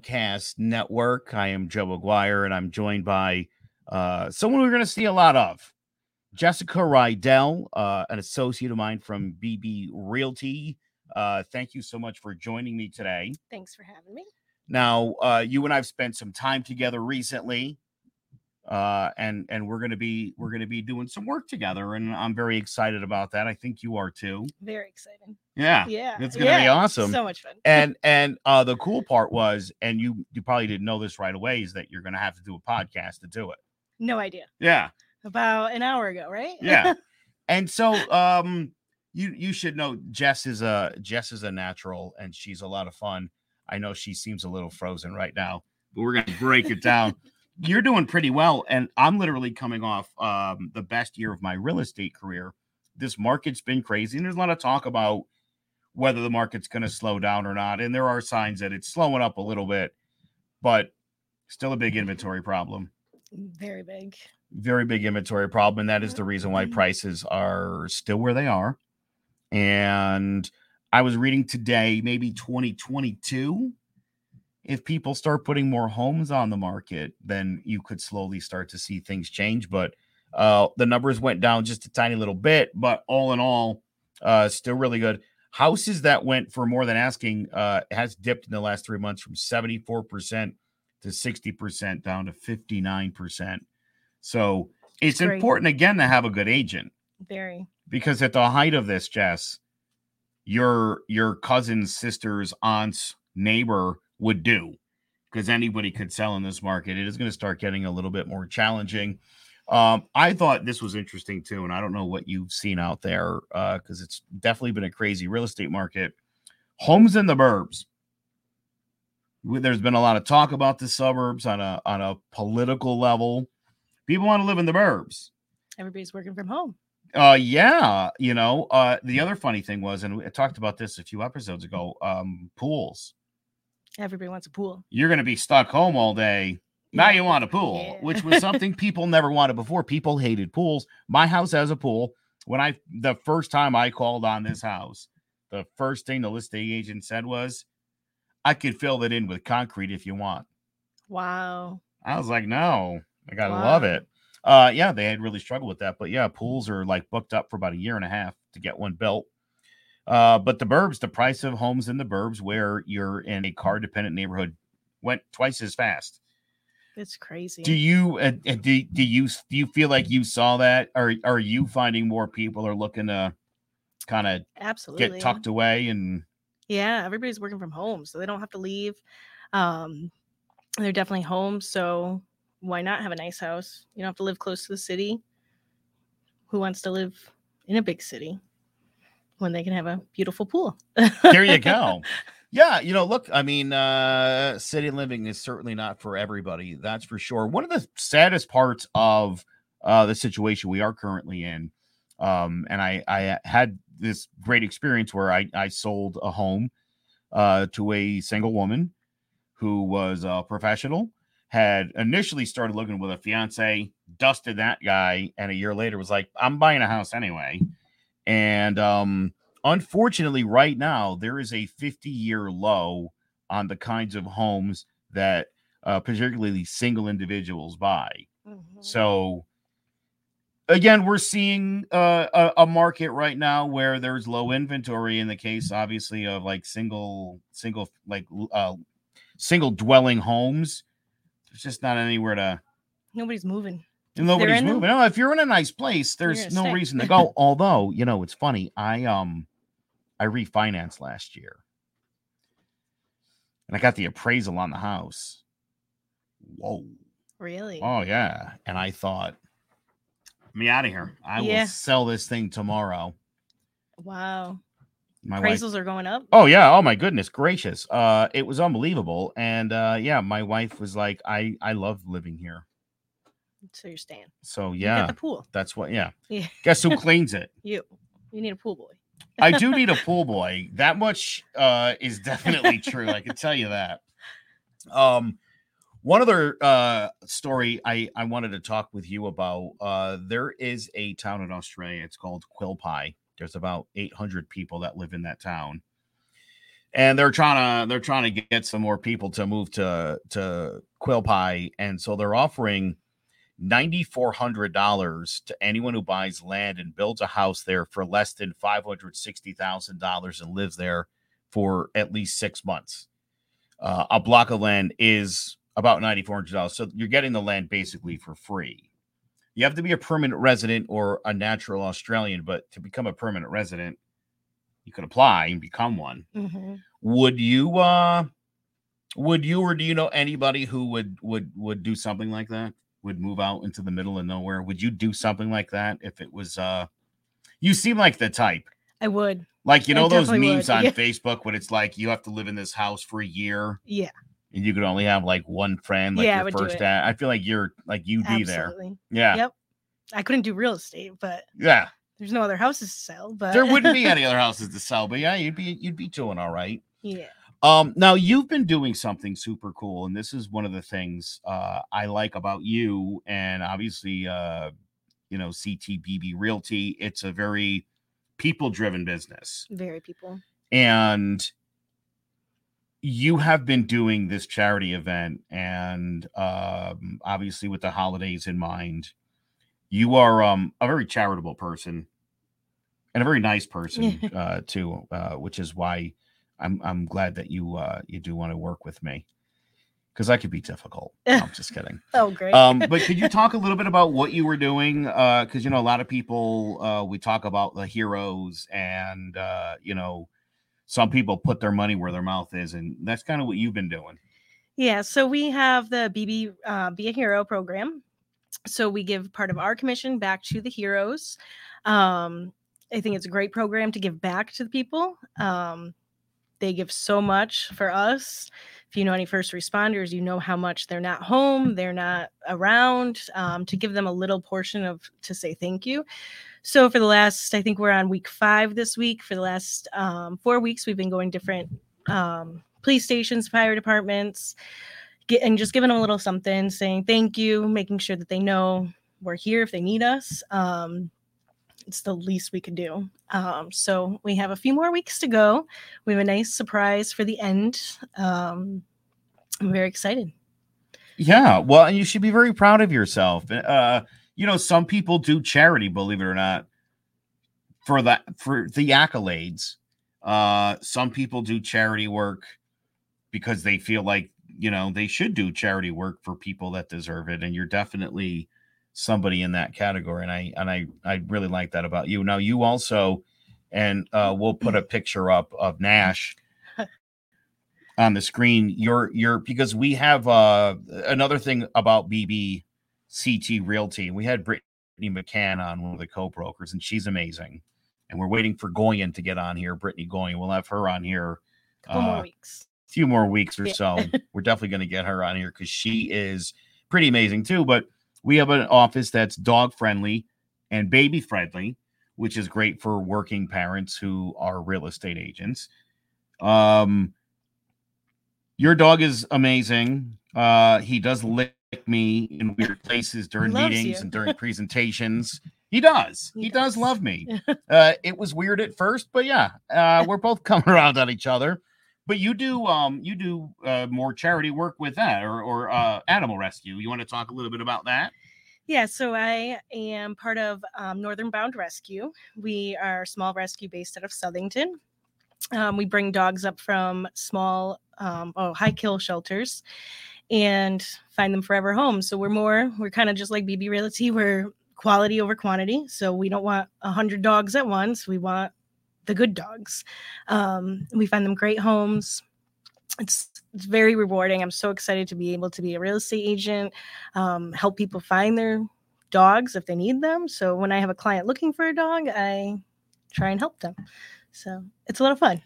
Podcast Network. I am Joe McGuire, and I'm joined by uh, someone we're going to see a lot of Jessica Rydell, uh, an associate of mine from BB Realty. Uh, thank you so much for joining me today. Thanks for having me. Now, uh, you and I've spent some time together recently, uh, and and we're gonna be we're gonna be doing some work together, and I'm very excited about that. I think you are too. Very exciting. Yeah, Yeah. it's gonna be awesome. So much fun. and and uh, the cool part was, and you you probably didn't know this right away, is that you're gonna have to do a podcast to do it. no idea. Yeah, About an hour ago, right? yeah. and so um, you you should know Jess is a Jess is a natural, and she's a lot of fun. I know she seems a little frozen right now, but we're gonna break it down. You're doing pretty well, and I'm literally coming off um, the best year of my real estate career. This market's been crazy, and there's a lot of talk about whether the market's going to slow down or not. And there are signs that it's slowing up a little bit, but still a big inventory problem. Very big. Very big inventory problem. And that is the reason why Mhm. prices are still where they are. And I was reading today, maybe 2022, if people start putting more homes on the market, then you could slowly start to see things change. But uh, the numbers went down just a tiny little bit, but all in all, uh, still really good. Houses that went for more than asking uh, has dipped in the last three months from 74% to 60% down to 59%. So it's Great. important again to have a good agent Very. because at the height of this, Jess, your your cousin's sister's aunt's neighbor would do because anybody could sell in this market. It is going to start getting a little bit more challenging. Um, I thought this was interesting too, and I don't know what you've seen out there because it's definitely been a crazy real estate market. Homes in the burbs. There's been a lot of talk about the suburbs on a on a political level. People want to live in the burbs. Everybody's working from home. Uh, yeah, you know. Uh, the other funny thing was, and we talked about this a few episodes ago. Um, pools. Everybody wants a pool. You're going to be stuck home all day. Now you want a pool, Yeah. which was something people never wanted before. People hated pools. My house has a pool. When I the first time I called on this house, the first thing the listing agent said was, "I could fill that in with concrete if you want." Wow. I was like, no, I gotta love it. Uh, yeah, they had really struggled with that, but yeah, pools are like booked up for about a year and a half to get one built. Uh, but the burbs, the price of homes in the burbs where you're in a car dependent neighborhood went twice as fast. It's crazy. Do you uh, uh, do, do you do you feel like you saw that, or are you finding more people are looking to kind of Absolutely. get tucked away and Yeah, everybody's working from home, so they don't have to leave. Um, they're definitely home, so why not have a nice house? You don't have to live close to the city. Who wants to live in a big city when they can have a beautiful pool? there you go. Yeah, you know, look, I mean, uh city living is certainly not for everybody, that's for sure. One of the saddest parts of uh the situation we are currently in, um, and I I had this great experience where I I sold a home uh to a single woman who was a professional, had initially started looking with a fiance, dusted that guy, and a year later was like, I'm buying a house anyway. And um unfortunately, right now, there is a 50 year low on the kinds of homes that uh, particularly single individuals buy. Mhm. So, again, we're seeing uh, a, a market right now where there's low inventory in the case, obviously, of like single, single, like uh, single dwelling homes. There's just not anywhere to. Nobody's moving. Nobody's moving. No, if you're in a nice place, there's no stay. reason to go. Although, you know, it's funny. I um I refinanced last year. And I got the appraisal on the house. Whoa. Really? Oh yeah. And I thought, me out of here. I Yeah. will sell this thing tomorrow. Wow. My wife. Appraisals are going up. Oh yeah. Oh my goodness gracious. Uh it was unbelievable. And uh yeah, my wife was like, I I love living here. So you're staying. So yeah, the pool. that's what yeah. Yeah. Guess who cleans it? You. You need a pool boy. I do need a pool boy. That much uh, is definitely true. I can tell you that. Um, one other uh, story I, I wanted to talk with you about. Uh, there is a town in Australia. It's called Quilpie. There's about 800 people that live in that town. and they're trying to they're trying to get some more people to move to to Quilpie, and so they're offering ninety four hundred dollars to anyone who buys land and builds a house there for less than five hundred sixty thousand dollars and lives there for at least six months. Uh, a block of land is about ninety four hundred dollars, so you're getting the land basically for free. You have to be a permanent resident or a natural Australian, but to become a permanent resident, you could apply and become one. Mhm. Would you uh would you or do you know anybody who would would would do something like that? Would move out into the middle of nowhere? Would you do something like that if it was uh you seem like the type. I would. Like you I know those memes would, on yeah. Facebook when it's like you have to live in this house for a year Yeah. and you could only have like one friend, like Yeah, I your first dad. I feel like you're like you'd be there. Yeah. Yep. I couldn't do real estate, but Yeah. there's no other houses to sell. But There wouldn't be any other houses to sell, but yeah, you'd be you'd be doing all right. yeah. Um, now you've been doing something super cool, and this is one of the things uh, I like about you, and obviously, uh, you know, CTBB Realty. It's a very people-driven business, Very people. and you have been doing this charity event, and um, obviously, with the holidays in mind, you are um, a very charitable person and a very nice person uh, too, uh, which is why I'm I'm glad that you uh, you do want to work with me because I could be difficult. No, I'm just kidding. Oh, great. Um, but could you talk a little bit about what you were doing? Because you know a lot of people uh, we talk about the heroes, and uh, you know some people put their money where their mouth is, and that's kind of what you've been doing. Yeah, so we have the BB uh, Be a Hero program. So we give part of our commission back to the heroes. Um, I think it's a great program to give back to the people. Um, they give so much for us. If you know any first responders, you know how much they're not home, they're not around. Um, to give them a little portion of to say thank you. So for the last, I think we're on week five this week. For the last um, four weeks, we've been going different um, police stations, fire departments, get, and just giving them a little something, saying thank you, making sure that they know we're here if they need us. Um, it's the least we could do. Um, so we have a few more weeks to go. We have a nice surprise for the end. Um, I'm very excited. Yeah, well, and you should be very proud of yourself. Uh, you know, some people do charity, believe it or not, for that for the accolades. Uh, some people do charity work because they feel like you know they should do charity work for people that deserve it, and you're definitely somebody in that category. And I and I I really like that about you. Now you also, and uh, we'll put a picture up of Nash on the screen you're you're because we have uh another thing about bb ct realty we had brittany mccann on one of the co-brokers and she's amazing and we're waiting for goyen to get on here brittany goyen we'll have her on here couple uh, more weeks. a few more weeks or Yeah. so we're definitely going to get her on here because she is pretty amazing too but we have an office that's dog friendly and baby friendly which is great for working parents who are real estate agents um your dog is amazing. Uh, he does lick me in weird places during meetings you. and during presentations. He does. He, He does. does. love me. Uh, it was weird at first, but yeah, uh, we're both coming around on each other. But you do, um, you do uh, more charity work with that, or or uh, animal rescue. You want to talk a little bit about that? Yeah, so I am part of um, Northern Bound Rescue. We are a small rescue based out of Southington. Um, we bring dogs up from small, um, oh, high kill shelters and find them forever homes. So we're more, we're kind of just like BB Realty. We're quality over quantity. So we don't want a hundred dogs at once. We want the good dogs. Um, we find them great homes. It's it's very rewarding. I'm so excited to be able to be a real estate agent, um, help people find their dogs if they need them. So when I have a client looking for a dog, I try and help them. So it's a lot of fun.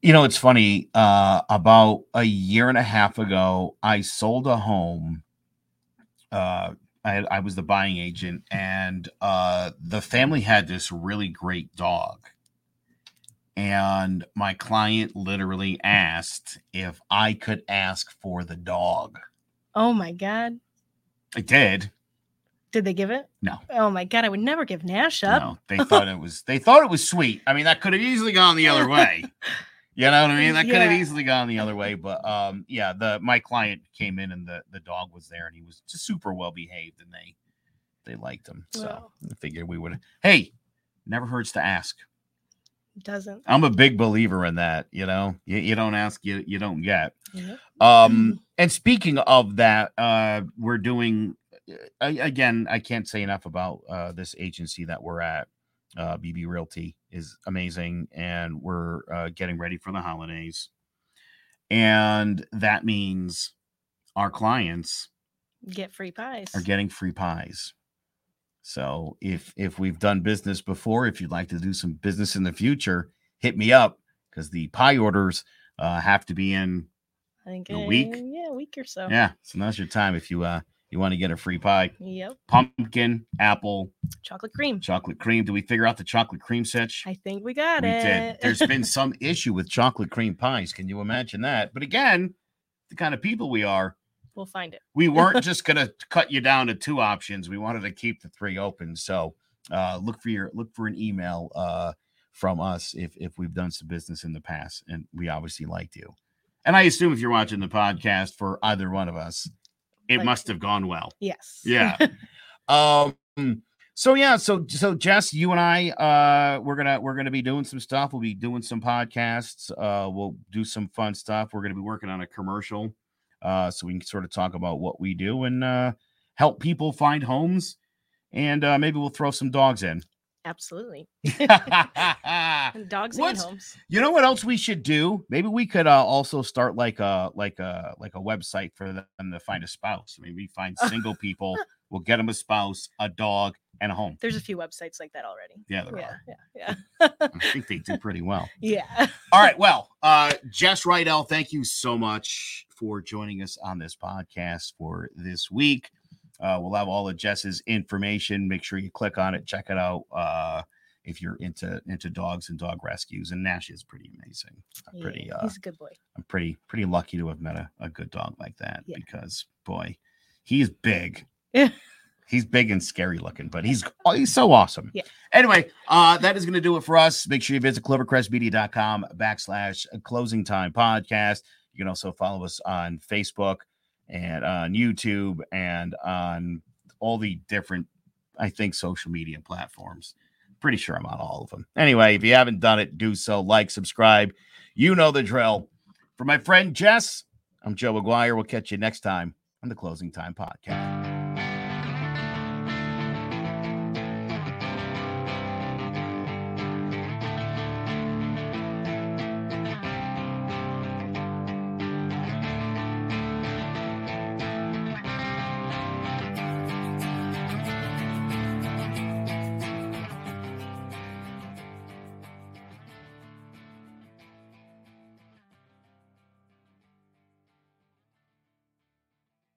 You know, it's funny. Uh, about a year and a half ago, I sold a home. Uh, I, I was the buying agent, and uh, the family had this really great dog. And my client literally asked if I could ask for the dog. Oh my God. I did. Did they give it? No. Oh my God. I would never give Nash up. No, they thought it was. They thought it was sweet. I mean, that could have easily gone the other way. You know what I mean? That could have easily gone the other way, but um, yeah, the my client came in and the the dog was there and he was just super well behaved and they they liked him. So. I figured we would. Hey, never hurts to ask. Doesn't. I'm a big believer in that. You know, you, you don't ask, you you don't get. Yep. Um, and speaking of that, uh, we're doing I, again. I can't say enough about uh, this agency that we're at. Uh, BB Realty is amazing, and we're uh, getting ready for the holidays, and that means our clients Get free pies. are getting free pies. So if if we've done business before, if you'd like to do some business in the future, hit me up because the pie orders uh, have to be in I think a week? uh, Yeah, a week or so. Yeah, so now's your time if you uh you want to get a free pie. Yep. Pumpkin, apple, Chocolate cream. chocolate cream. Did we figure out the chocolate cream sitch? I think we got we it. did. There's been some issue with chocolate cream pies. Can you imagine that? But again, the kind of people we are, we'll find it. we weren't just gonna cut you down to two options. We wanted to keep the three open. So uh look for your look for an email uh from us if if we've done some business in the past and we obviously liked you. And I assume if you're watching the podcast for either one of us, it Like- must have gone well. Yes. Yeah. um so yeah, so so Jess, you and I uh we're gonna we're gonna be doing some stuff. We'll be doing some podcasts, uh we'll do some fun stuff. We're gonna be working on a commercial uh so we can sort of talk about what we do and uh help people find homes and uh maybe we'll throw some dogs in. Absolutely. dogs What's- and homes. You know what else we should do? Maybe we could uh, also start like a like a like a website for them to find a spouse. Maybe find single people. We'll get them a spouse, a dog, and a home. There's a few websites like that already. Yeah, there Yeah, are. yeah, yeah. I think they do pretty well. yeah. All right. Well, uh, Jess Rydell, thank you so much for joining us on this podcast for this week. Uh, we'll have all of Jess's information. Make sure you click on it, check it out. Uh, if you're into into dogs and dog rescues, and Nash is pretty amazing. I'm pretty uh, He's a good boy. I'm pretty pretty lucky to have met a, a good dog like that Yeah. because boy, he's big. Yeah. He's big and scary looking, but he's oh, he's so awesome. Yeah. Anyway, uh, that is going to do it for us. Make sure you visit clovercrestmedia.com backslash closing time podcast. You can also follow us on Facebook and on YouTube and on all the different, I think, social media platforms. Pretty sure I'm on all of them. Anyway, if you haven't done it, do so. Like, subscribe. You know the drill. For my friend Jess, I'm Joe McGuire. We'll catch you next time on the Closing Time Podcast.